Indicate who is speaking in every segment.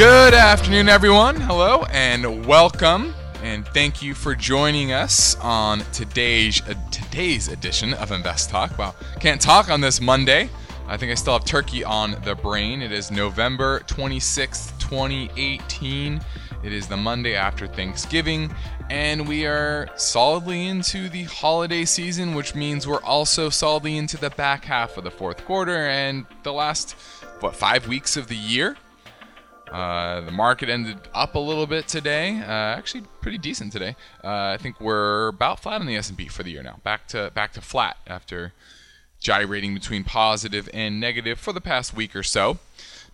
Speaker 1: Good afternoon, everyone. Hello and welcome, and thank you for joining us on today's uh, today's edition of Invest Talk. Wow, can't talk on this Monday. I think I still have turkey on the brain. It is November 26th, 2018. It is the Monday after Thanksgiving, and we are solidly into the holiday season, which means we're also solidly into the back half of the fourth quarter and the last, what, five weeks of the year. Uh, the market ended up a little bit today. Uh, actually, pretty decent today. Uh, I think we're about flat on the S&P for the year now. Back to back to flat after gyrating between positive and negative for the past week or so.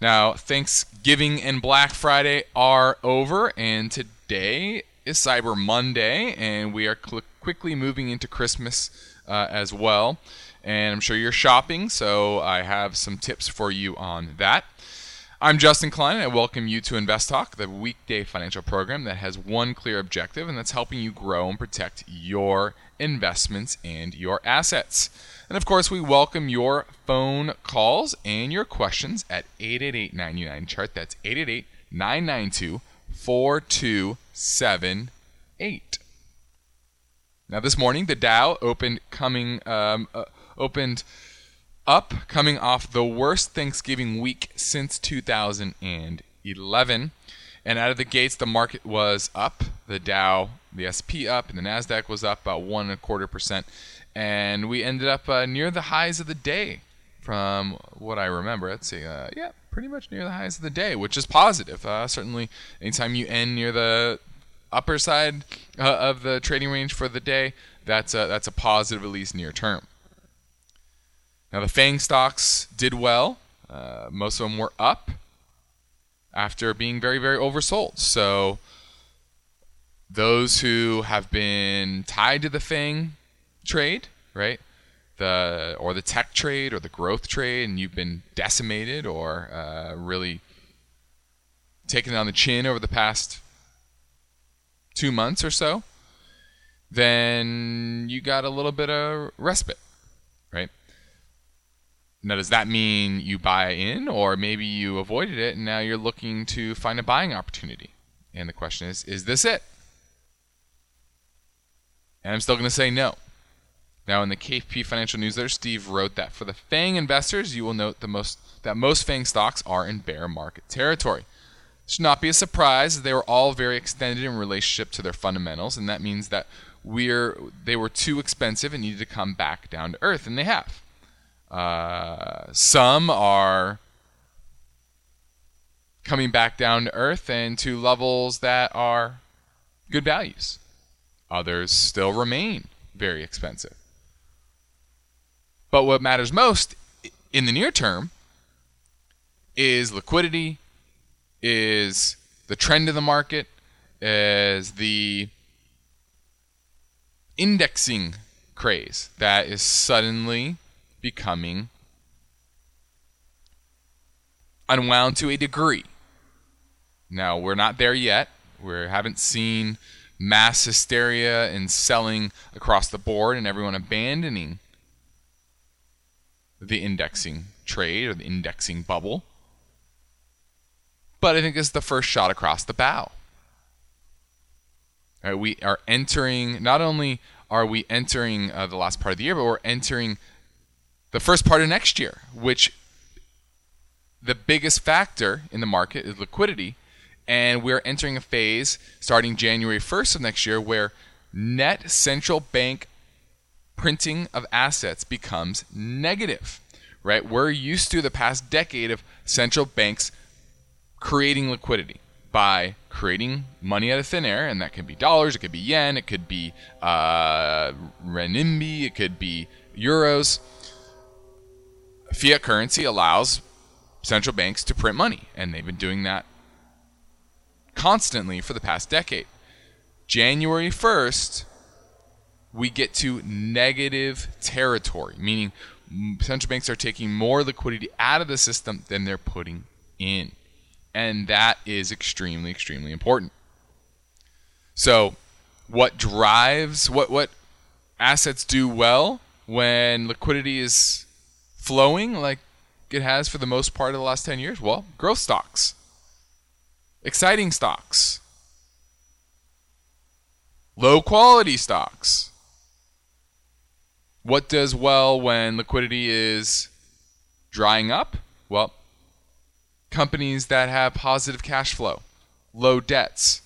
Speaker 1: Now, Thanksgiving and Black Friday are over, and today is Cyber Monday, and we are cl- quickly moving into Christmas uh, as well. And I'm sure you're shopping, so I have some tips for you on that. I'm Justin Klein, and I welcome you to Invest Talk, the weekday financial program that has one clear objective, and that's helping you grow and protect your investments and your assets. And of course, we welcome your phone calls and your questions at 888 chart. That's 888 992 4278. Now, this morning, the Dow opened coming um, uh, opened up coming off the worst Thanksgiving week since 2011. And out of the gates, the market was up. The Dow, the SP up, and the Nasdaq was up about one and a quarter percent. And we ended up uh, near the highs of the day, from what I remember. Let's see, uh, yeah, pretty much near the highs of the day, which is positive. Uh, certainly, anytime you end near the upper side uh, of the trading range for the day, that's a, that's a positive, at least near term. Now, the FANG stocks did well. Uh, most of them were up after being very, very oversold. So, those who have been tied to the FANG trade, right? The or the tech trade or the growth trade, and you've been decimated or uh, really taken on the chin over the past two months or so, then you got a little bit of respite? Now, does that mean you buy in, or maybe you avoided it and now you're looking to find a buying opportunity? And the question is, is this it? And I'm still going to say no. Now, in the KP Financial Newsletter, Steve wrote that for the FANG investors, you will note the most that most FANG stocks are in bear market territory. It should not be a surprise. They were all very extended in relationship to their fundamentals, and that means that we're they were too expensive and needed to come back down to earth, and they have. Uh, some are coming back down to earth and to levels that are good values. Others still remain very expensive. But what matters most in the near term is liquidity, is the trend of the market, is the indexing craze that is suddenly becoming unwound to a degree. Now, we're not there yet. We haven't seen mass hysteria and selling across the board and everyone abandoning the indexing trade or the indexing bubble. But I think it's the first shot across the bow. Right, we are entering, not only are we entering uh, the last part of the year, but we're entering the first part of next year, which the biggest factor in the market is liquidity. And we're entering a phase starting January 1st of next year where net central bank printing of assets becomes negative, right? We're used to the past decade of central banks creating liquidity by creating money out of thin air, and that could be dollars, it could be yen, it could be uh, renminbi, it could be euros fiat currency allows central banks to print money, and they've been doing that constantly for the past decade. January 1st, we get to negative territory, meaning central banks are taking more liquidity out of the system than they're putting in. And that is extremely, extremely important. So, what drives, what, what assets do well when liquidity is flowing like it has for the most part of the last 10 years? Well, growth stocks, exciting stocks, low quality stocks. What does well when liquidity is drying up? Well, companies that have positive cash flow, low debts,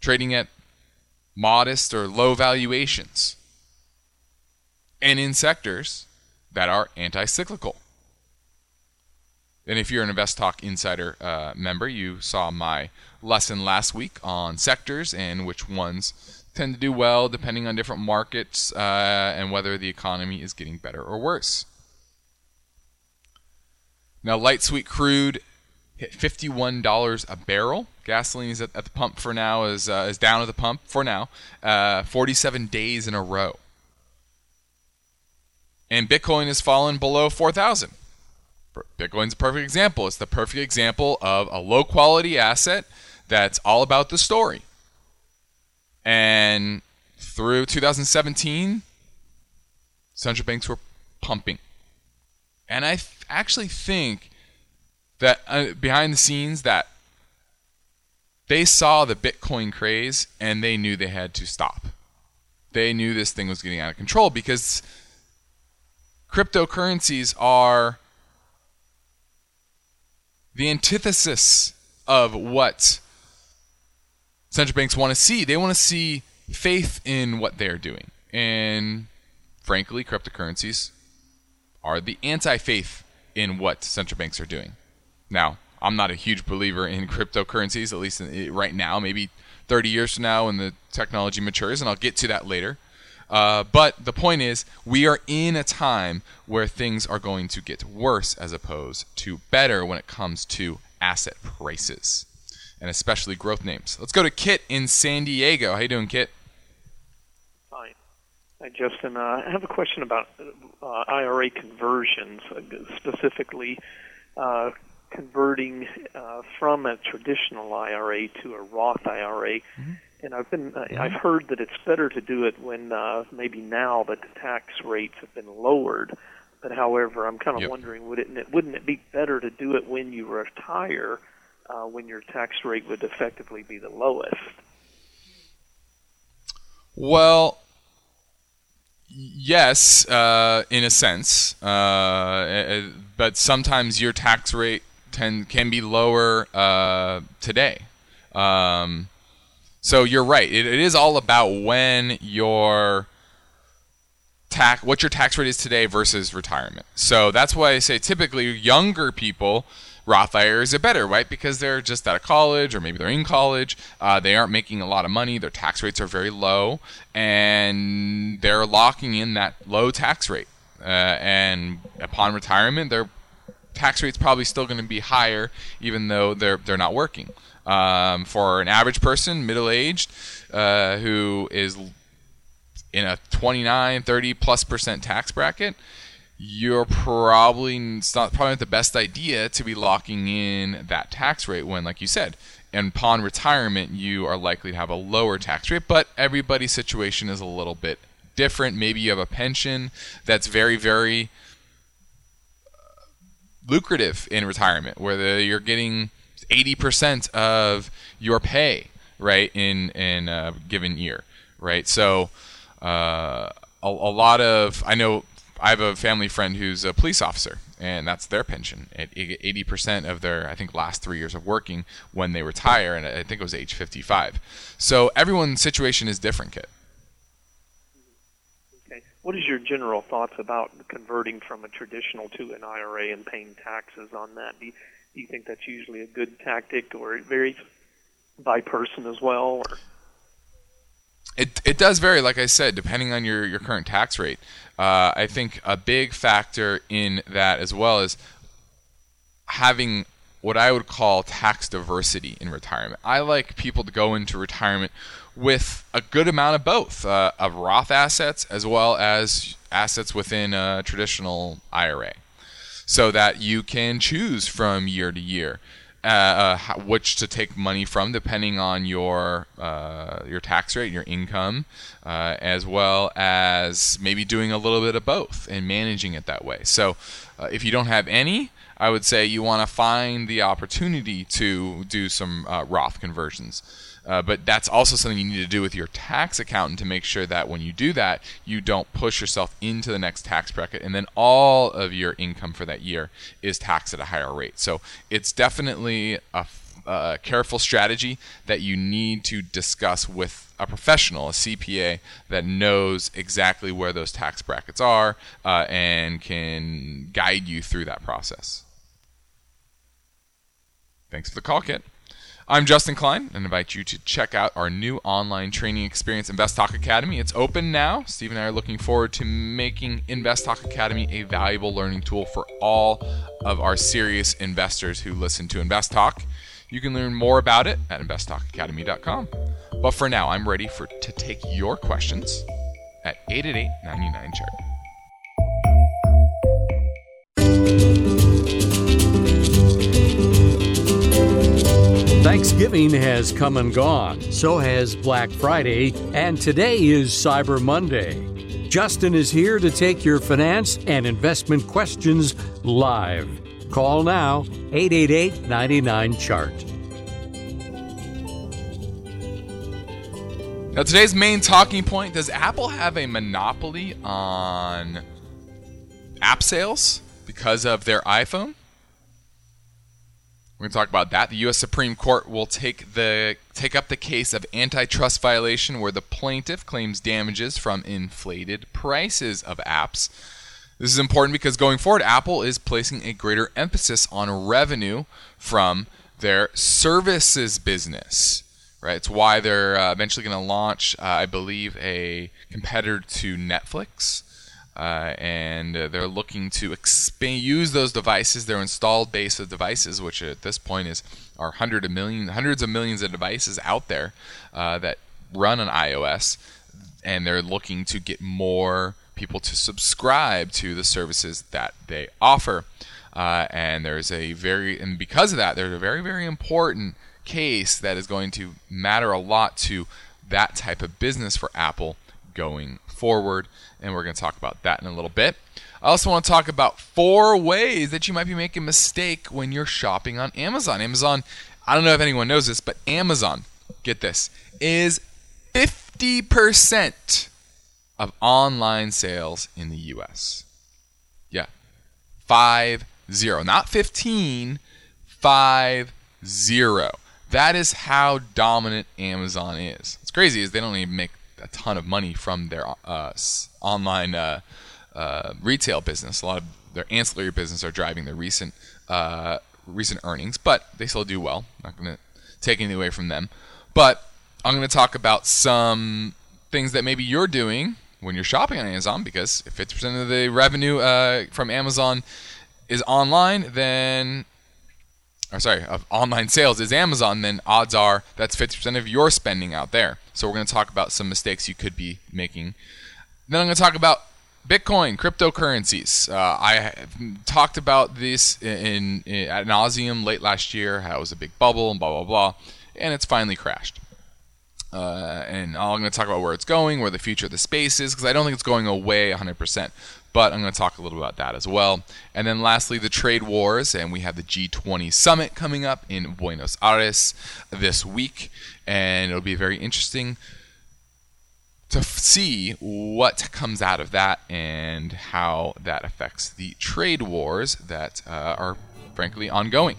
Speaker 1: trading at modest or low valuations, and in sectors that are anti cyclical. And if you're an Invest Talk Insider uh, member, you saw my lesson last week on sectors and which ones tend to do well depending on different markets uh, and whether the economy is getting better or worse. Now, light sweet crude hit $51 a barrel. Gasoline is at, at the pump for now, is, uh, is down at the pump for now, uh, 47 days in a row. And Bitcoin has fallen below 4,000. Bitcoin's a perfect example. It's the perfect example of a low quality asset that's all about the story. And through 2017, central banks were pumping. And I th- actually think that uh, behind the scenes that they saw the Bitcoin craze and they knew they had to stop. They knew this thing was getting out of control because cryptocurrencies are the antithesis of what central banks want to see. They want to see faith in what they're doing. And frankly, cryptocurrencies are the anti faith in what central banks are doing. Now, I'm not a huge believer in cryptocurrencies, at least right now. Maybe 30 years from now when the technology matures, and I'll get to that later. Uh, but the point is, we are in a time where things are going to get worse as opposed to better when it comes to asset prices, and especially growth names. Let's go to Kit in San Diego. How you doing, Kit?
Speaker 2: Fine. Hi, Justin. Uh, I have a question about uh, IRA conversions, uh, specifically uh, converting uh, from a traditional IRA to a Roth IRA. Mm-hmm and I've been uh, I've heard that it's better to do it when uh, maybe now that the tax rates have been lowered. But however, I'm kind of yep. wondering would it wouldn't it be better to do it when you retire, uh, when your tax rate would effectively be the lowest?
Speaker 1: Well, yes, uh, in a sense, uh, eh, but sometimes your tax rate tend, can be lower uh, today. Um, so you're right. It, it is all about when your tax, what your tax rate is today versus retirement. So that's why I say typically younger people. Roth IRAs are better, right? Because they're just out of college or maybe they're in college. Uh, they aren't making a lot of money. Their tax rates are very low, and they're locking in that low tax rate. Uh, and upon retirement, their tax rate's probably still going to be higher, even though they're they're not working um, for an average person, middle aged, uh, who is in a 29, 30 plus percent tax bracket, you're probably it's not probably not the best idea to be locking in that tax rate when, like you said, and upon retirement you are likely to have a lower tax rate. But everybody's situation is a little bit different. Maybe you have a pension that's very, very uh, lucrative in retirement, where the, you're getting 80% of your pay, right, in, in a given year, right? So uh, a, a lot of, I know I have a family friend who's a police officer, and that's their pension at 80% of their, I think, last three years of working when they retire, and I think it was age 55. So everyone's situation is different, Kit.
Speaker 2: Okay. What is your general thoughts about converting from a traditional to an IRA and paying taxes on that? Do you, you think that's usually a good tactic, or it varies by person as well? Or?
Speaker 1: It, it does vary, like I said, depending on your, your current tax rate. Uh, I think a big factor in that as well is having what I would call tax diversity in retirement. I like people to go into retirement with a good amount of both uh, of Roth assets as well as assets within a traditional IRA so that you can choose from year to year. Uh, uh, which to take money from, depending on your uh, your tax rate, your income, uh, as well as maybe doing a little bit of both and managing it that way. So, uh, if you don't have any, I would say you want to find the opportunity to do some uh, Roth conversions. Uh, but that's also something you need to do with your tax accountant to make sure that when you do that, you don't push yourself into the next tax bracket, and then all of your income for that year is taxed at a higher rate. So it's definitely a, a careful strategy that you need to discuss with a professional, a CPA that knows exactly where those tax brackets are uh, and can guide you through that process. Thanks for the call, Kit. I'm Justin Klein and invite you to check out our new online training experience, Invest Talk Academy. It's open now. Steve and I are looking forward to making Invest Talk Academy a valuable learning tool for all of our serious investors who listen to Invest Talk. You can learn more about it at investtalkacademy.com. But for now, I'm ready for to take your questions at 888 99 chart.
Speaker 3: Thanksgiving has come and gone, so has Black Friday, and today is Cyber Monday. Justin is here to take your finance and investment questions live. Call now 888 99 Chart.
Speaker 1: Now, today's main talking point does Apple have a monopoly on app sales because of their iPhone? We're going to talk about that. The U.S. Supreme Court will take the take up the case of antitrust violation where the plaintiff claims damages from inflated prices of apps. This is important because going forward, Apple is placing a greater emphasis on revenue from their services business. Right, it's why they're uh, eventually going to launch, uh, I believe, a competitor to Netflix. Uh, and uh, they're looking to expand, use those devices, their installed base of devices, which at this point is are hundred of million, hundreds of millions of devices out there uh, that run on iOS, and they're looking to get more people to subscribe to the services that they offer. Uh, and there's a very, and because of that, there's a very, very important case that is going to matter a lot to that type of business for Apple going forward, and we're going to talk about that in a little bit. I also want to talk about four ways that you might be making a mistake when you're shopping on Amazon. Amazon, I don't know if anyone knows this, but Amazon, get this, is 50% of online sales in the US. Yeah. 5 0. Not 15, 5 0. That is how dominant Amazon is. It's crazy is they don't even make a ton of money from their uh, online uh, uh, retail business. A lot of their ancillary business are driving their recent uh, recent earnings, but they still do well. Not going to take anything away from them. But I'm going to talk about some things that maybe you're doing when you're shopping on Amazon, because if 50% of the revenue uh, from Amazon is online, then or sorry, of online sales is Amazon, then odds are that's 50% of your spending out there. So we're going to talk about some mistakes you could be making. Then I'm going to talk about Bitcoin, cryptocurrencies. Uh, I talked about this in, in, at nauseum late last year, how it was a big bubble and blah blah blah, and it's finally crashed. Uh, and I'm going to talk about where it's going, where the future of the space is, because I don't think it's going away 100% but I'm going to talk a little about that as well. And then lastly, the trade wars, and we have the G20 summit coming up in Buenos Aires this week, and it'll be very interesting to see what comes out of that and how that affects the trade wars that uh, are frankly ongoing.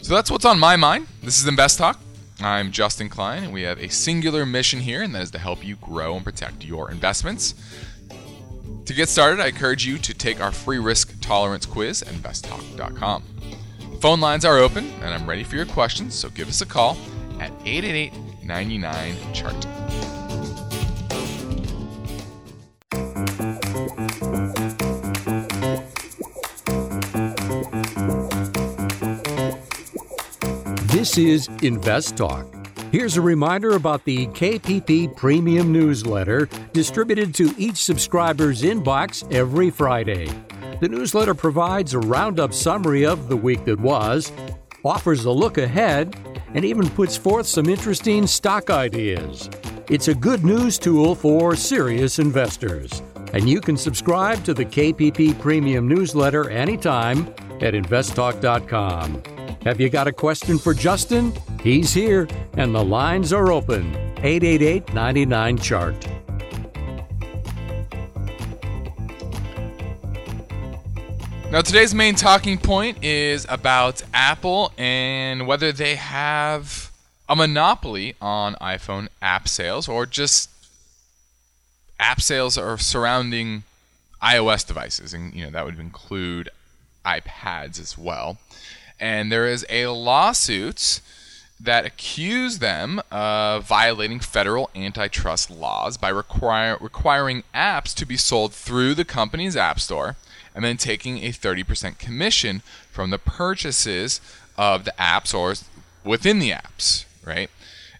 Speaker 1: So that's what's on my mind. This is Invest Talk. I'm Justin Klein, and we have a singular mission here, and that is to help you grow and protect your investments. To get started, I encourage you to take our free risk tolerance quiz at investtalk.com. Phone lines are open, and I'm ready for your questions, so give us a call at 888 99 Chart.
Speaker 3: This is Invest Talk. Here's a reminder about the KPP Premium Newsletter distributed to each subscriber's inbox every Friday. The newsletter provides a roundup summary of the week that was, offers a look ahead, and even puts forth some interesting stock ideas. It's a good news tool for serious investors. And you can subscribe to the KPP Premium newsletter anytime at investtalk.com. Have you got a question for Justin? He's here, and the lines are open. 888 99 Chart.
Speaker 1: Now, today's main talking point is about Apple and whether they have a monopoly on iPhone app sales or just app sales are surrounding iOS devices, and you know that would include iPads as well. And there is a lawsuit that accuse them of violating federal antitrust laws by require, requiring apps to be sold through the company's app store and then taking a 30% commission from the purchases of the apps or within the apps, right?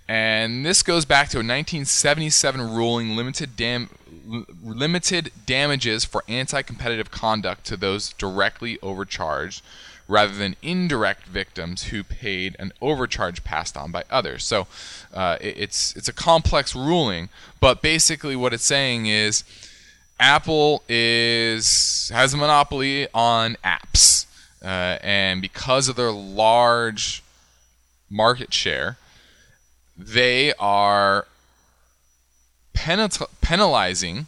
Speaker 1: And this goes back to a 1977 ruling limited dam- limited damages for anti-competitive conduct to those directly overcharged rather than indirect victims who paid an overcharge passed on by others. So uh, it's it's a complex ruling, but basically what it's saying is Apple is has a monopoly on apps, uh, and because of their large market share, they are penalizing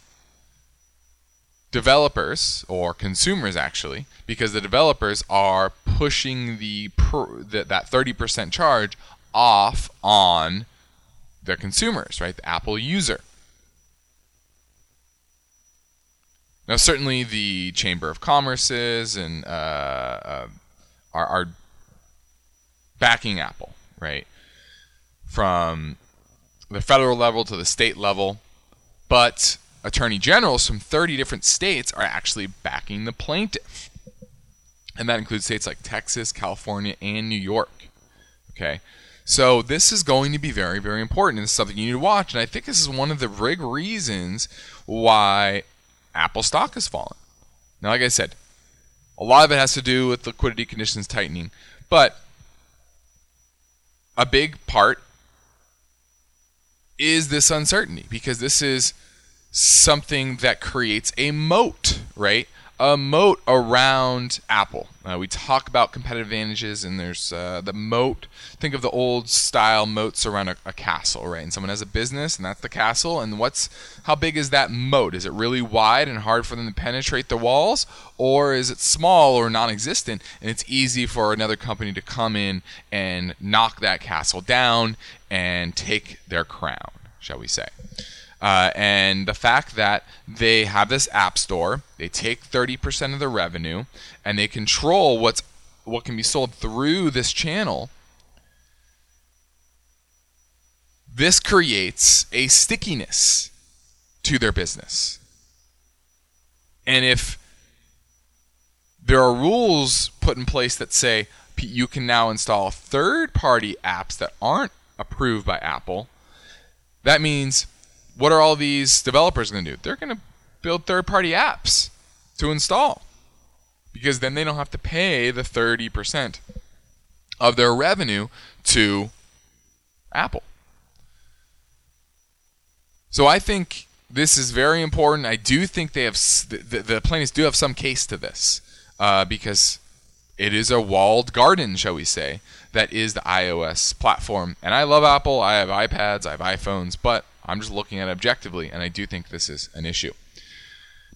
Speaker 1: developers or consumers actually because the developers are pushing the, per, that 30% charge off on the consumers right? The apple user Now, certainly the Chamber of Commerce's and uh, uh, are, are backing Apple, right? From the federal level to the state level, but attorney generals from 30 different states are actually backing the plaintiff. And that includes states like Texas, California, and New York. Okay? So this is going to be very, very important. And it's something you need to watch. And I think this is one of the big reasons why Apple stock has fallen. Now, like I said, a lot of it has to do with liquidity conditions tightening, but a big part is this uncertainty because this is something that creates a moat, right? A moat around Apple. Uh, we talk about competitive advantages, and there's uh, the moat. Think of the old style moats around a, a, castle, right? And someone has a business, and that's the castle. And what's how big is that moat? Is it really wide and hard for them to penetrate the walls, or is it small or non-existent, and it's easy for another company to come in and knock that castle down and take their crown, shall we say? Uh, and the fact that they have this app store, they take 30% of the revenue, and they control what's what can be sold through this channel. This creates a stickiness to their business. And if there are rules put in place that say you can now install third party apps that aren't approved by Apple, that means what are all these developers going to do? They're going to build third party apps to install because then they don't have to pay the 30% of their revenue to Apple. So I think this is very important. I do think they have the, the plaintiffs do have some case to this uh, because it is a walled garden, shall we say, that is the iOS platform. And I love Apple. I have iPads, I have iPhones, but I'm just looking at it objectively, and I do think this is an issue.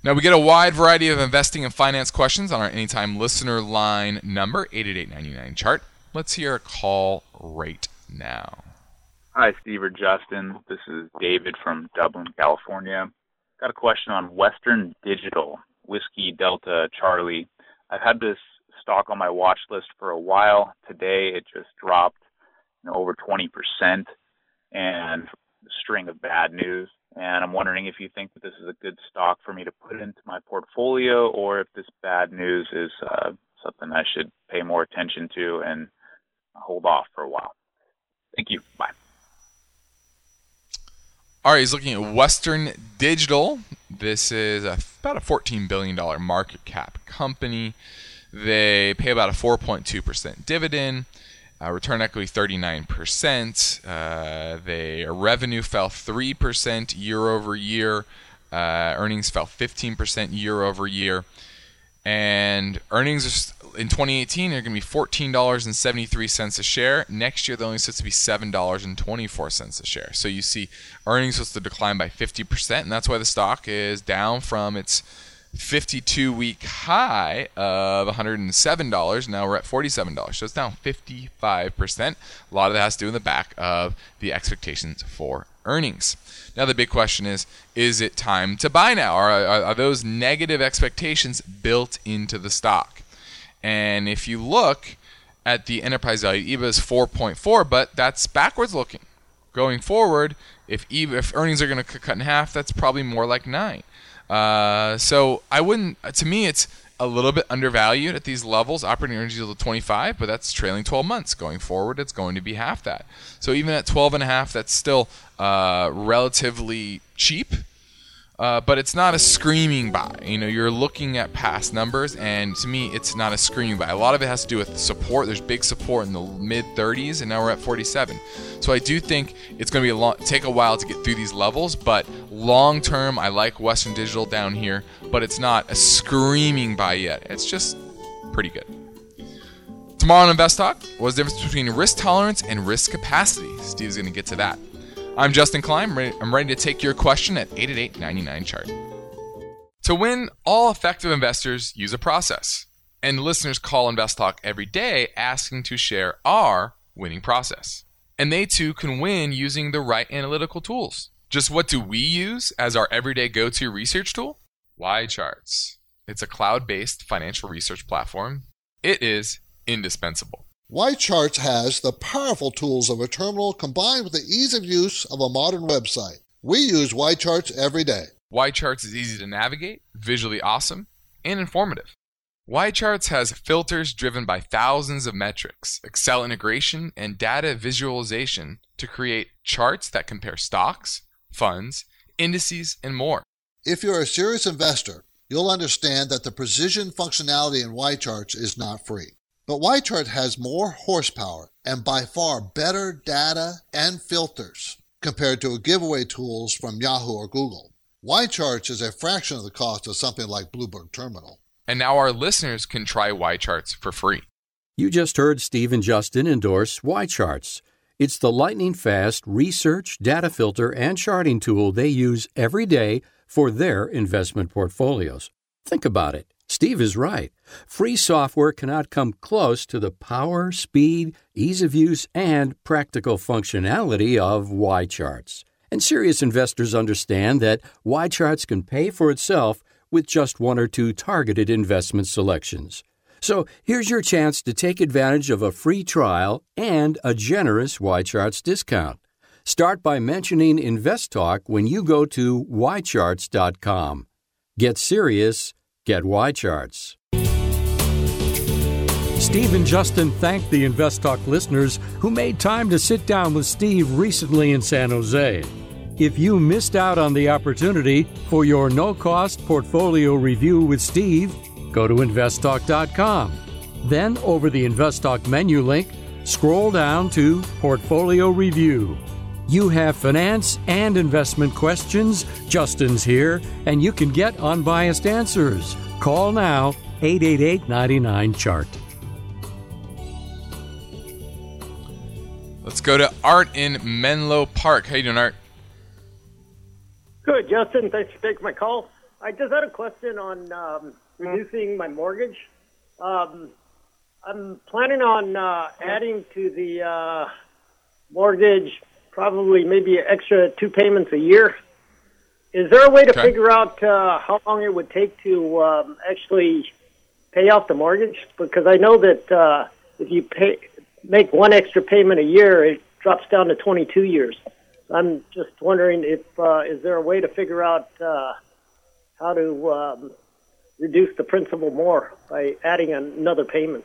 Speaker 1: Now, we get a wide variety of investing and finance questions on our anytime listener line number, 888 chart. Let's hear a call right now.
Speaker 4: Hi, Steve or Justin. This is David from Dublin, California. Got a question on Western Digital, Whiskey Delta Charlie. I've had this stock on my watch list for a while. Today it just dropped you know, over 20%. And string of bad news. And I'm wondering if you think that this is a good stock for me to put into my portfolio, or if this bad news is uh, something I should pay more attention to and hold off for a while. Thank you. Bye.
Speaker 1: All right, he's looking at Western Digital. This is a, about a $14 billion market cap company. They pay about a 4.2% dividend. Uh, return equity 39%. Uh, their revenue fell 3% year over year. Uh, earnings fell 15% year over year. And earnings in 2018 are going to be $14.73 a share. Next year, they're only supposed to be $7.24 a share. So you see earnings supposed to decline by 50%, and that's why the stock is down from its 52 week high of $107. Now we're at $47. So it's down 55%. A lot of that has to do in the back of the expectations for earnings. Now the big question is is it time to buy now? Are, are, are those negative expectations built into the stock? And if you look at the enterprise value, EBA is 4.4, but that's backwards looking. Going forward, if EBA, if earnings are going to cut in half, that's probably more like 9. Uh, so I wouldn't. To me, it's a little bit undervalued at these levels. Operating earnings yield of 25, but that's trailing 12 months. Going forward, it's going to be half that. So even at 12 and a half, that's still uh, relatively cheap uh, but it's not a screaming buy. You know, you're looking at past numbers, and to me, it's not a screaming buy. A lot of it has to do with support. There's big support in the mid 30s, and now we're at 47. So I do think it's going to be a long, take a while to get through these levels, but long term, I like Western Digital down here, but it's not a screaming buy yet. It's just pretty good. Tomorrow on Invest Talk, what's the difference between risk tolerance and risk capacity? Steve's going to get to that. I'm Justin Klein. I'm ready to take your question at 888 chart. To win, all effective investors use a process. And listeners call Invest Talk every day asking to share our winning process. And they too can win using the right analytical tools. Just what do we use as our everyday go to research tool? YCharts. It's a cloud based financial research platform. It is indispensable.
Speaker 5: YCharts has the powerful tools of a terminal combined with the ease of use of a modern website. We use YCharts every day.
Speaker 1: YCharts is easy to navigate, visually awesome, and informative. YCharts has filters driven by thousands of metrics, Excel integration, and data visualization to create charts that compare stocks, funds, indices, and more.
Speaker 5: If you're a serious investor, you'll understand that the precision functionality in YCharts is not free. But YChart has more horsepower and by far better data and filters compared to giveaway tools from Yahoo or Google. YCharts is a fraction of the cost of something like Bloomberg Terminal.
Speaker 1: And now our listeners can try YCharts for free.
Speaker 3: You just heard Steve and Justin endorse YCharts. It's the lightning fast research, data filter, and charting tool they use every day for their investment portfolios. Think about it. Steve is right. Free software cannot come close to the power, speed, ease of use, and practical functionality of Y charts. And serious investors understand that Y charts can pay for itself with just one or two targeted investment selections. So here's your chance to take advantage of a free trial and a generous Y charts discount. Start by mentioning InvestTalk when you go to ycharts.com. Get serious Get Y charts. Steve and Justin thank the InvestTalk listeners who made time to sit down with Steve recently in San Jose. If you missed out on the opportunity for your no cost portfolio review with Steve, go to investtalk.com. Then, over the InvestTalk menu link, scroll down to Portfolio Review. You have finance and investment questions? Justin's here, and you can get unbiased answers. Call now 888 99 Chart.
Speaker 1: Let's go to Art in Menlo Park. How you doing, Art?
Speaker 6: Good, Justin. Thanks for taking my call. I just had a question on um, reducing my mortgage. Um, I'm planning on uh, adding to the uh, mortgage probably maybe an extra two payments a year. Is there a way to okay. figure out uh, how long it would take to um, actually pay off the mortgage? Because I know that uh, if you pay make one extra payment a year, it drops down to 22 years. I'm just wondering if uh, is there a way to figure out uh, how to um, reduce the principal more by adding another payment?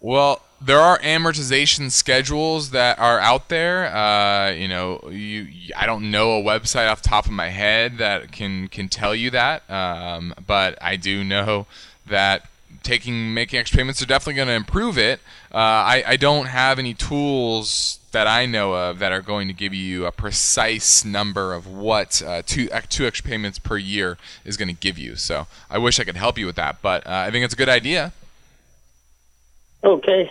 Speaker 1: Well, there are amortization schedules that are out there. Uh, you know, you I don't know a website off the top of my head that can can tell you that, um, but I do know that taking making extra payments are definitely going to improve it. Uh, I, I don't have any tools that I know of that are going to give you a precise number of what uh, two two extra payments per year is going to give you. So I wish I could help you with that, but uh, I think it's a good idea.
Speaker 6: Okay.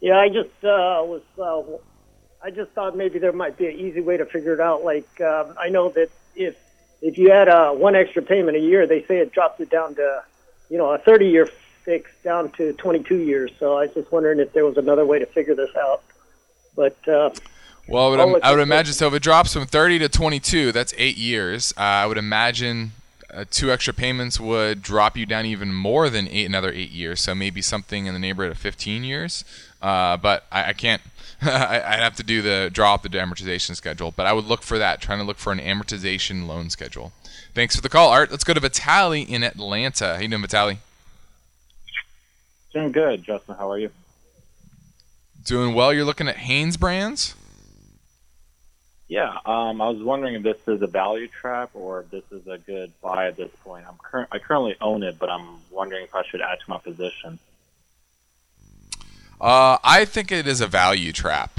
Speaker 6: Yeah, I just uh, was. Uh, I just thought maybe there might be an easy way to figure it out. Like um, I know that if if you had uh, one extra payment a year, they say it drops it down to, you know, a 30 year fix down to 22 years. So I was just wondering if there was another way to figure this out. But uh,
Speaker 1: well, I would, I would imagine so. If it drops from 30 to 22, that's eight years. Uh, I would imagine uh, two extra payments would drop you down even more than eight another eight years. So maybe something in the neighborhood of 15 years. Uh, but I, I can't. I'd have to do the draw up the amortization schedule. But I would look for that, trying to look for an amortization loan schedule. Thanks for the call, Art. Let's go to Vitali in Atlanta. How you doing, Vitali?
Speaker 7: Doing good, Justin. How are you?
Speaker 1: Doing well. You're looking at HanesBrands.
Speaker 7: Yeah, um, I was wondering if this is a value trap or if this is a good buy at this point. I'm cur- I currently own it, but I'm wondering if I should add to my position.
Speaker 1: Uh, I think it is a value trap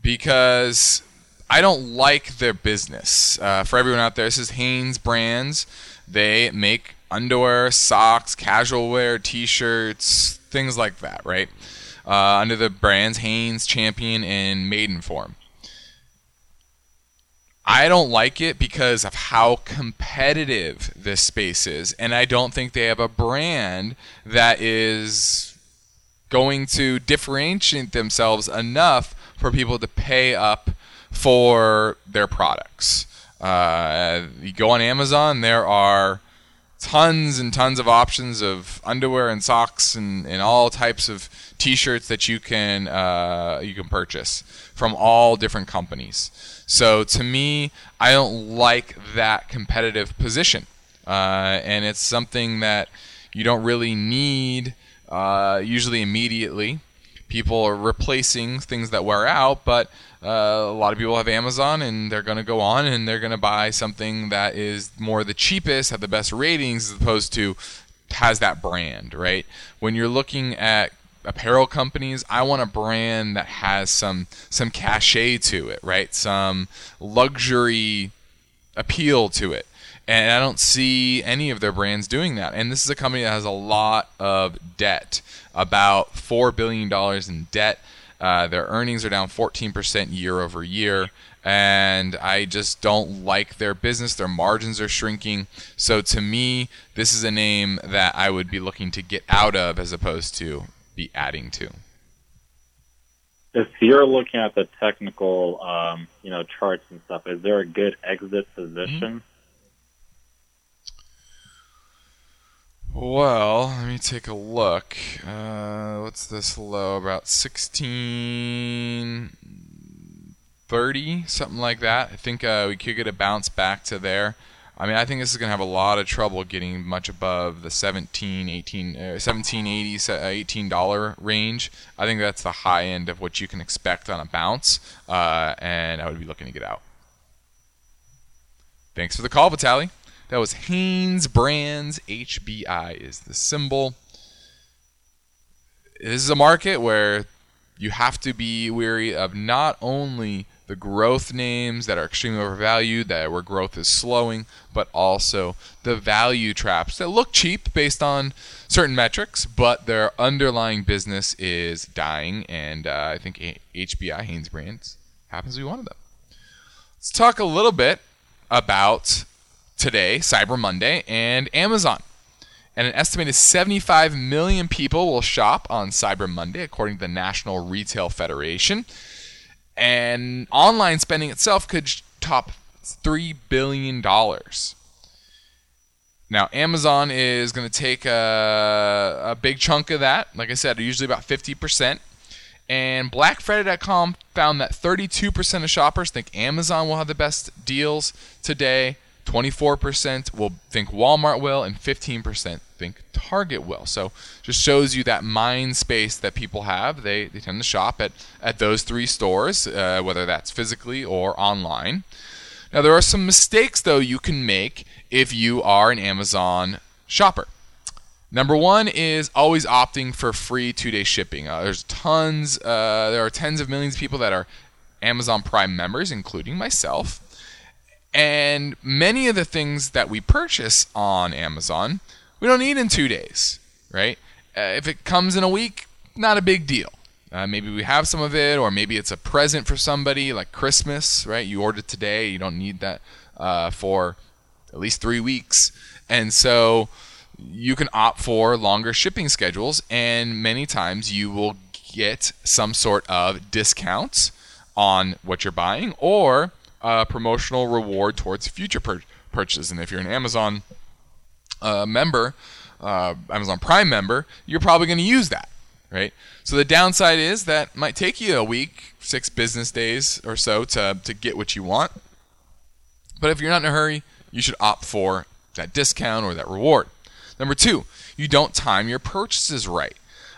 Speaker 1: because I don't like their business. Uh, for everyone out there, this is Hanes Brands. They make underwear, socks, casual wear, T-shirts, things like that, right? Uh, under the brands Hanes, Champion, and Maidenform. I don't like it because of how competitive this space is, and I don't think they have a brand that is going to differentiate themselves enough for people to pay up for their products. Uh, you go on Amazon, there are tons and tons of options of underwear and socks and, and all types of t-shirts that you can uh, you can purchase from all different companies. So to me, I don't like that competitive position, uh, and it's something that you don't really need uh, usually immediately. People are replacing things that wear out, but uh, a lot of people have Amazon and they're going to go on and they're going to buy something that is more the cheapest, have the best ratings, as opposed to has that brand, right? When you're looking at apparel companies, I want a brand that has some some cachet to it, right? Some luxury appeal to it. And I don't see any of their brands doing that. And this is a company that has a lot of debt, about $4 billion in debt. Uh, their earnings are down 14% year over year. And I just don't like their business. Their margins are shrinking. So to me, this is a name that I would be looking to get out of as opposed to be adding to.
Speaker 7: If you're looking at the technical, um, you know, charts and stuff, is there a good exit position? Mm-hmm.
Speaker 1: Well, let me take a look. Uh, what's this low? About 1630, something like that. I think uh, we could get a bounce back to there. I mean, I think this is going to have a lot of trouble getting much above the 17, 18, uh, 1780, uh, 18 dollar range. I think that's the high end of what you can expect on a bounce, uh, and I would be looking to get out. Thanks for the call, Vitali. That was HanesBrands. HBI is the symbol. This is a market where you have to be wary of not only the growth names that are extremely overvalued, that where growth is slowing, but also the value traps that look cheap based on certain metrics, but their underlying business is dying. And uh, I think HBI HanesBrands happens to be one of them. Let's talk a little bit about today, Cyber Monday, and Amazon. And an estimated 75 million people will shop on Cyber Monday, according to the National Retail Federation. And online spending itself could top $3 billion. Now, Amazon is going to take a, a big chunk of that. Like I said, usually about 50%. And BlackFriday.com found that 32% of shoppers think Amazon will have the best deals today. 24% will think Walmart will, and 15% think Target will. So just shows you that mind space that people have. They, they tend to shop at, at those three stores, uh, whether that's physically or online. Now, there are some mistakes, though, you can make if you are an Amazon shopper. Number one is always opting for free two day shipping. Uh, there's tons, uh, there are tens of millions of people that are Amazon Prime members, including myself. And many of the things that we purchase on Amazon, we don't need in two days, right? Uh, if it comes in a week, not a big deal. Uh, maybe we have some of it, or maybe it's a present for somebody, like Christmas, right? You ordered today, you don't need that uh, for at least three weeks. And so you can opt for longer shipping schedules, and many times you will get some sort of discounts on what you're buying or a promotional reward towards future pur- purchases. And if you're an Amazon uh, member, uh, Amazon Prime member, you're probably going to use that, right? So the downside is that might take you a week, six business days or so to, to get what you want. But if you're not in a hurry, you should opt for that discount or that reward. Number two, you don't time your purchases right.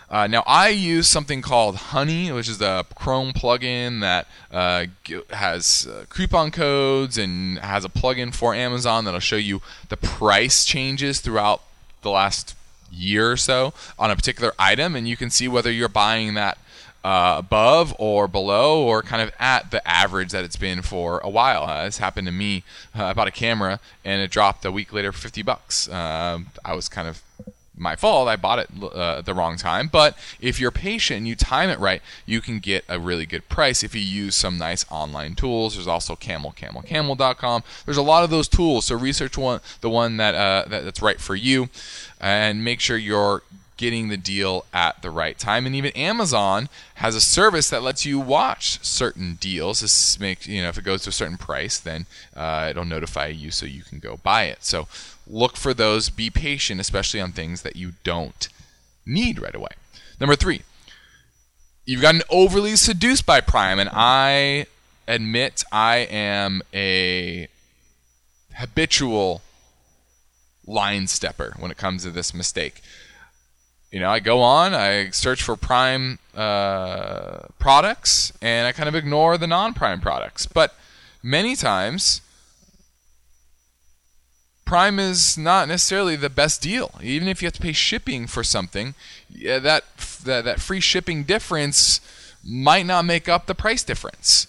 Speaker 1: Uh, now, I use something called Honey, which is a Chrome plugin that uh, has uh, coupon codes and has a plugin for Amazon that'll show you the price changes throughout the last year or so on a particular item, and you can see whether you're buying that uh, above or below or kind of at the average that it's been for a while. Uh, this happened to me. Uh, I bought a camera and it dropped a week later for 50 bucks. Um, I was kind of my fault. I bought it uh, the wrong time. But if you're patient and you time it right, you can get a really good price if you use some nice online tools. There's also Camel, Camel, Camel.com. There's a lot of those tools. So research one, the one that, uh, that that's right for you, and make sure you're getting the deal at the right time. And even Amazon has a service that lets you watch certain deals. This makes you know if it goes to a certain price, then uh, it'll notify you so you can go buy it. So look for those. Be patient, especially on things that you don't need right away. Number three, you've gotten overly seduced by Prime, and I admit I am a habitual line stepper when it comes to this mistake you know, I go on, I search for prime uh, products, and I kind of ignore the non-prime products. But many times, prime is not necessarily the best deal. Even if you have to pay shipping for something, yeah, that that, that free shipping difference might not make up the price difference.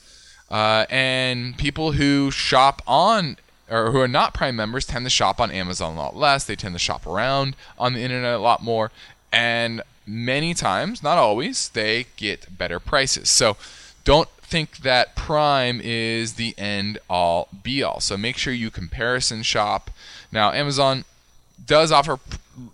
Speaker 1: Uh, and people who shop on or who are not Prime members tend to shop on Amazon a lot less. They tend to shop around on the internet a lot more, and many times, not always, they get better prices. So don't think that Prime is the end all be all. So make sure you comparison shop. Now, Amazon does offer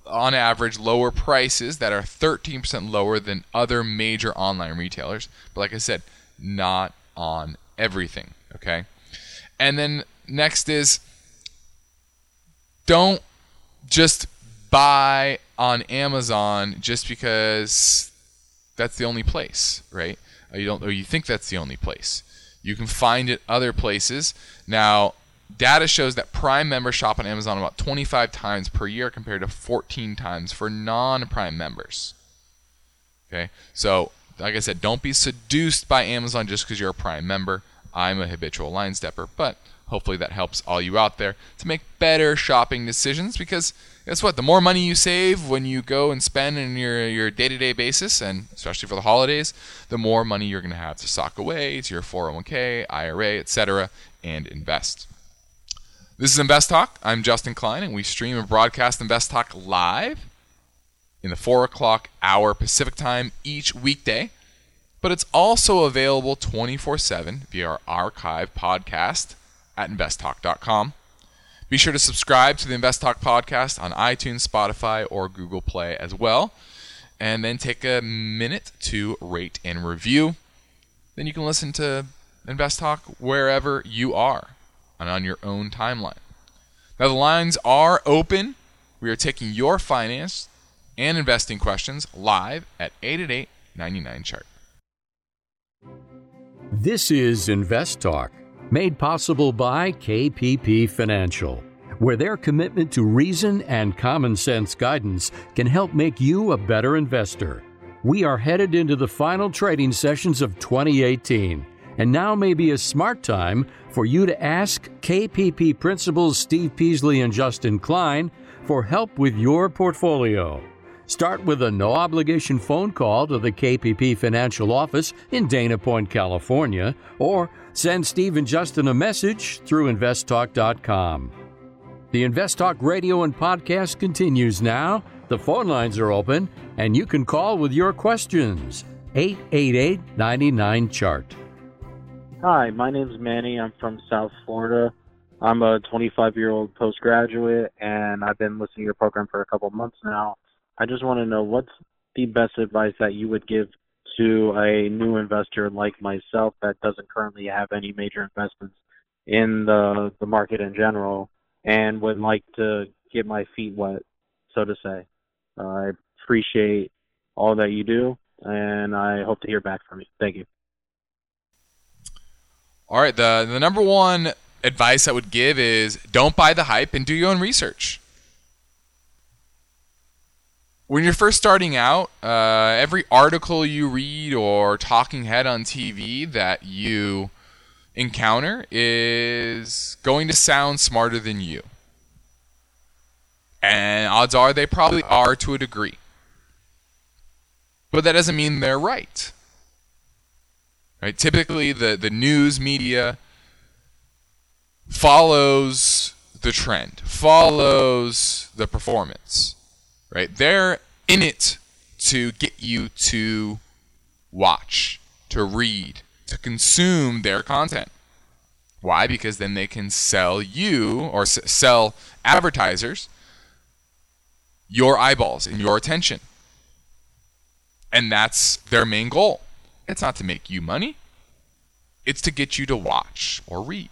Speaker 1: on average lower prices that are 13% lower than other major online retailers. But like I said, not on everything, okay? And then next is don't just buy on Amazon just because that's the only place, right? Or you don't, or you think that's the only place. You can find it other places. Now, data shows that Prime members shop on Amazon about 25 times per year compared to 14 times for non-Prime members. Okay, so like I said, don't be seduced by Amazon just because you're a Prime member. I'm a habitual line stepper, but hopefully that helps all you out there to make better shopping decisions because guess what? The more money you save when you go and spend in your, your day-to-day basis, and especially for the holidays, the more money you're going to have to sock away to your 401k, IRA, etc., and invest. This is Invest Talk. I'm Justin Klein, and we stream and broadcast Invest Talk live in the 4 o'clock hour Pacific time each weekday. But it's also available 24 7 via our archive podcast at investtalk.com. Be sure to subscribe to the Invest Talk podcast on iTunes, Spotify, or Google Play as well. And then take a minute to rate and review. Then you can listen to Invest Talk wherever you are and on your own timeline. Now, the lines are open. We are taking your finance and investing questions live at 888 99 Chart.
Speaker 3: This is Invest Talk, made possible by KPP Financial where their commitment to reason and common sense guidance can help make you a better investor. We are headed into the final trading sessions of 2018, and now may be a smart time for you to ask KPP principals Steve Peasley and Justin Klein for help with your portfolio. Start with a no obligation phone call to the KPP Financial Office in Dana Point, California, or send Steve and Justin a message through investtalk.com. The InvestTalk radio and podcast continues now. The phone lines are open, and you can call with your questions. 888 99 Chart.
Speaker 8: Hi, my name is Manny. I'm from South Florida. I'm a 25 year old postgraduate, and I've been listening to your program for a couple months now. I just want to know what's the best advice that you would give to a new investor like myself that doesn't currently have any major investments in the the market in general and would like to get my feet wet, so to say. Uh, I appreciate all that you do, and I hope to hear back from you. Thank you.
Speaker 1: All right, the the number one advice I would give is don't buy the hype and do your own research when you're first starting out, uh, every article you read or talking head on TV that you encounter is going to sound smarter than you. And odds are they probably are to a degree. But that doesn't mean they're right. Right? Typically the, the news media follows the trend, follows the performance right? They're in it to get you to watch, to read, to consume their content. Why? Because then they can sell you or s- sell advertisers your eyeballs and your attention. And that's their main goal. It's not to make you money, it's to get you to watch or read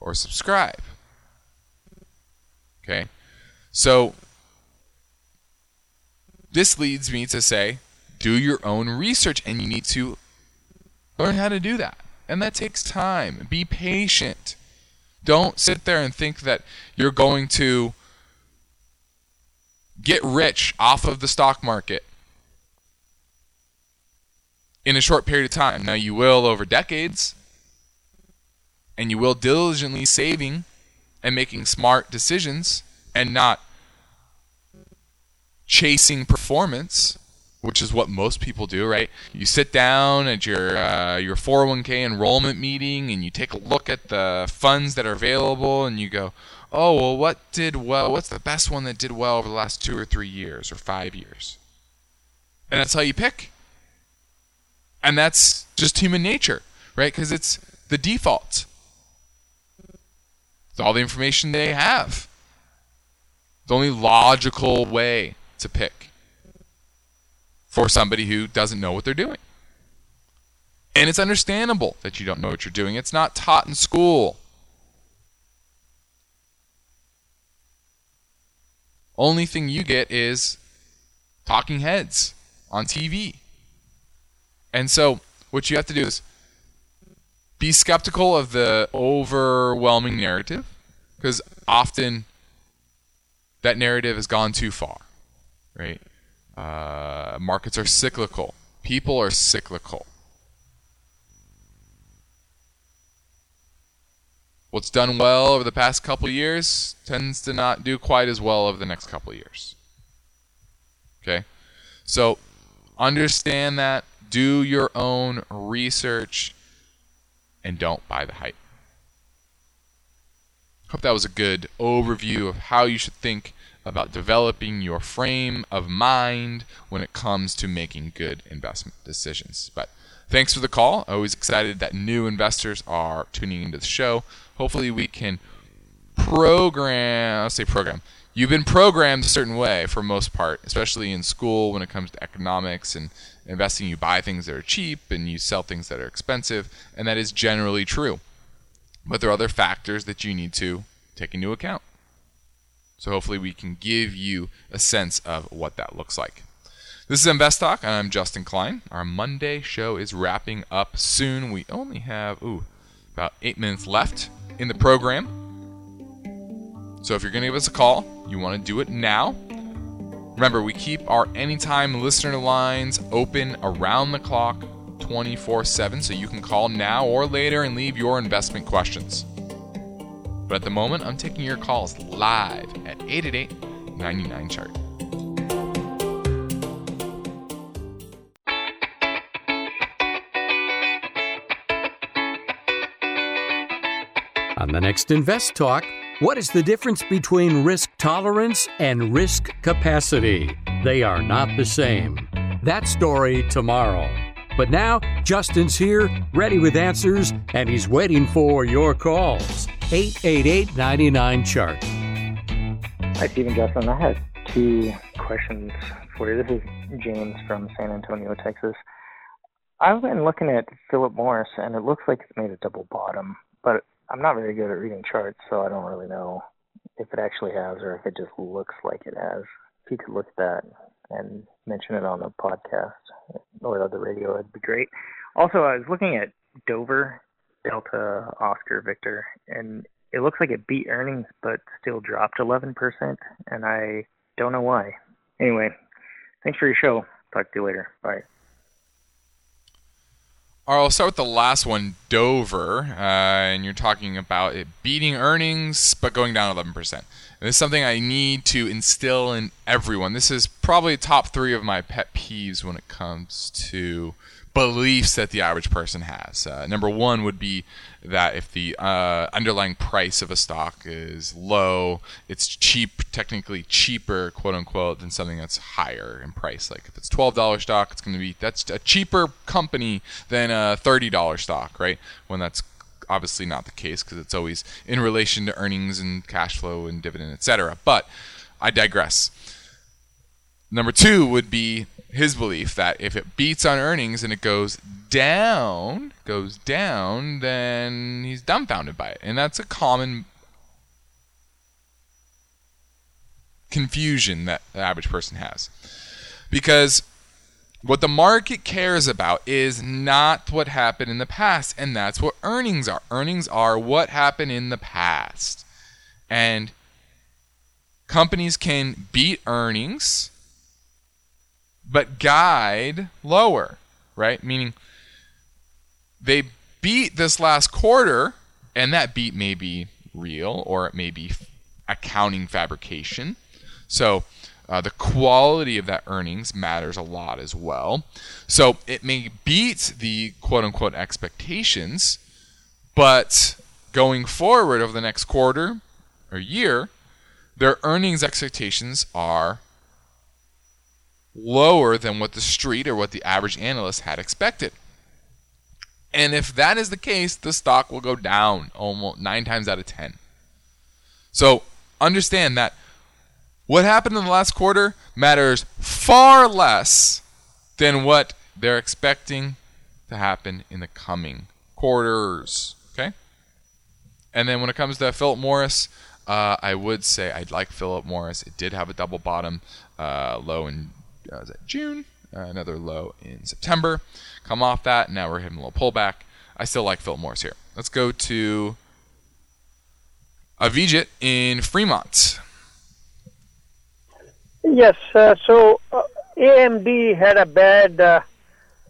Speaker 1: or subscribe. Okay? So this leads me to say, do your own research, and you need to learn how to do that. And that takes time. Be patient. Don't sit there and think that you're going to get rich off of the stock market in a short period of time. Now, you will over decades, and you will diligently saving and making smart decisions and not chasing performance, which is what most people do, right? You sit down at your uh, your 401k enrollment meeting and you take a look at the funds that are available and you go, "Oh, well what did well? What's the best one that did well over the last 2 or 3 years or 5 years?" And that's how you pick. And that's just human nature, right? Cuz it's the default. It's all the information they have. The only logical way to pick for somebody who doesn't know what they're doing. And it's understandable that you don't know what you're doing. It's not taught in school. Only thing you get is talking heads on TV. And so, what you have to do is be skeptical of the overwhelming narrative because often that narrative has gone too far right? Uh, markets are cyclical. People are cyclical. What's done well over the past couple years tends to not do quite as well over the next couple years. Okay? So understand that, do your own research, and don't buy the hype. Hope that was a good overview of how you should think about developing your frame of mind when it comes to making good investment decisions. But thanks for the call. Always excited that new investors are tuning into the show. Hopefully, we can program, I'll say program. You've been programmed a certain way for most part, especially in school when it comes to economics and investing. You buy things that are cheap and you sell things that are expensive, and that is generally true. But there are other factors that you need to take into account. So hopefully we can give you a sense of what that looks like. This is Invest Talk, and I'm Justin Klein. Our Monday show is wrapping up soon. We only have ooh about eight minutes left in the program. So if you're going to give us a call, you want to do it now. Remember, we keep our anytime listener lines open around the clock 24 7, so you can call now or later and leave your investment questions. But at the moment, I'm taking your calls live at 888 99 Chart.
Speaker 3: On the next Invest Talk, what is the difference between risk tolerance and risk capacity? They are not the same. That story tomorrow. But now, Justin's here, ready with answers, and he's waiting for your calls. 888 99 Chart.
Speaker 9: Hi, Steve and Justin. I have two questions for you. This is James from San Antonio, Texas. I've been looking at Philip Morris, and it looks like it's made a double bottom, but I'm not very good at reading charts, so I don't really know if it actually has or if it just looks like it has. If you could look at that and mention it on the podcast or the radio, it'd be great. Also, I was looking at Dover, Delta, Oscar, Victor, and it looks like it beat earnings but still dropped 11%, and I don't know why. Anyway, thanks for your show. Talk to you later. Bye.
Speaker 1: All right, I'll start with the last one, Dover, uh, and you're talking about it beating earnings but going down 11%. And this is something I need to instill in everyone. This is probably top three of my pet peeves when it comes to beliefs that the average person has. Uh, number one would be that if the uh, underlying price of a stock is low, it's cheap, technically cheaper, quote unquote, than something that's higher in price. Like if it's twelve dollar stock, it's going to be that's a cheaper company than a thirty dollar stock, right? When that's obviously not the case because it's always in relation to earnings and cash flow and dividend, etc. But I digress. Number two would be his belief that if it beats on earnings and it goes down, goes down, then he's dumbfounded by it. And that's a common confusion that the average person has. Because what the market cares about is not what happened in the past, and that's what earnings are. Earnings are what happened in the past. And companies can beat earnings but guide lower, right? Meaning they beat this last quarter, and that beat may be real or it may be accounting fabrication. So uh, the quality of that earnings matters a lot as well. So it may beat the quote unquote expectations, but going forward over the next quarter or year, their earnings expectations are lower than what the street or what the average analyst had expected. And if that is the case, the stock will go down almost nine times out of 10. So understand that what happened in the last quarter matters far less than what they're expecting to happen in the coming quarters. Okay? And then when it comes to Philip Morris, uh, I would say I'd like Philip Morris. It did have a double bottom uh, low in uh, was that June, uh, another low in September. Come off that, now we're hitting a little pullback. I still like Philip Morris here. Let's go to Avijit in Fremont.
Speaker 10: Yes, uh, so uh, AMD had a bad uh,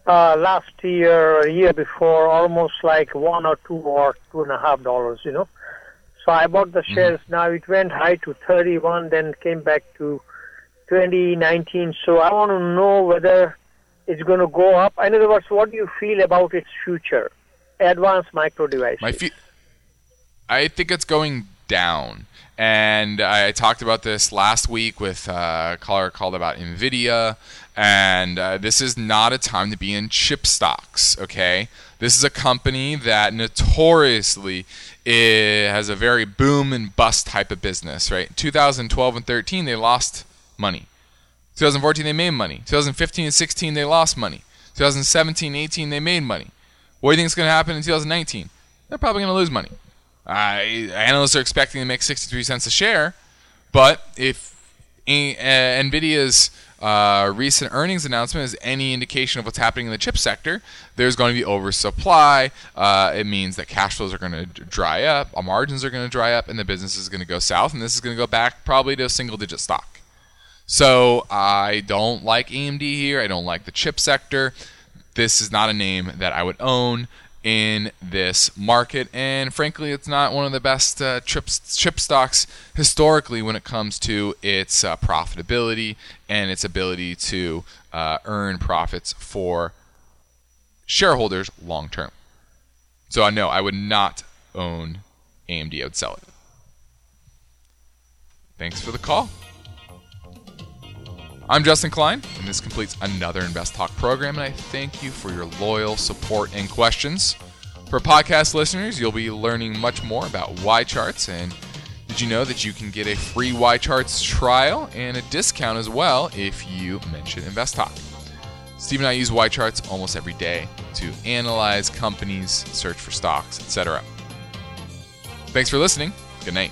Speaker 10: uh, last year or year before, almost like one or two or two and a half dollars, you know. So I bought the shares. Mm-hmm. Now it went high to 31, then came back to 2019. So I want to know whether it's going to go up. In other words, what do you feel about its future? Advanced micro devices.
Speaker 1: My fe- I think it's going down. And I talked about this last week with uh, a caller called about NVIDIA. And uh, this is not a time to be in chip stocks, okay? This is a company that notoriously has a very boom and bust type of business, right? 2012 and 13, they lost money. 2014 they made money. 2015 and 16 they lost money. 2017 18 they made money. What do you think is going to happen in 2019? They're probably going to lose money. Uh, analysts are expecting to make 63 cents a share, but if uh, Nvidia's uh, recent earnings announcement is any indication of what's happening in the chip sector, there's going to be oversupply. Uh, it means that cash flows are going to dry up, margins are going to dry up, and the business is going to go south. And this is going to go back probably to a single digit stock. So I don't like AMD here. I don't like the chip sector. This is not a name that I would own in this market, and frankly, it's not one of the best uh, chip, chip stocks historically when it comes to its uh, profitability and its ability to uh, earn profits for shareholders long term. So I know I would not own AMD, I would sell it. Thanks for the call. I'm Justin Klein, and this completes another Invest Talk program, and I thank you for your loyal support and questions. For podcast listeners, you'll be learning much more about YCharts, and did you know that you can get a free YCharts trial and a discount as well if you mention Invest Talk? Steve and I use YCharts almost every day to analyze companies, search for stocks, etc. Thanks for listening. Good night.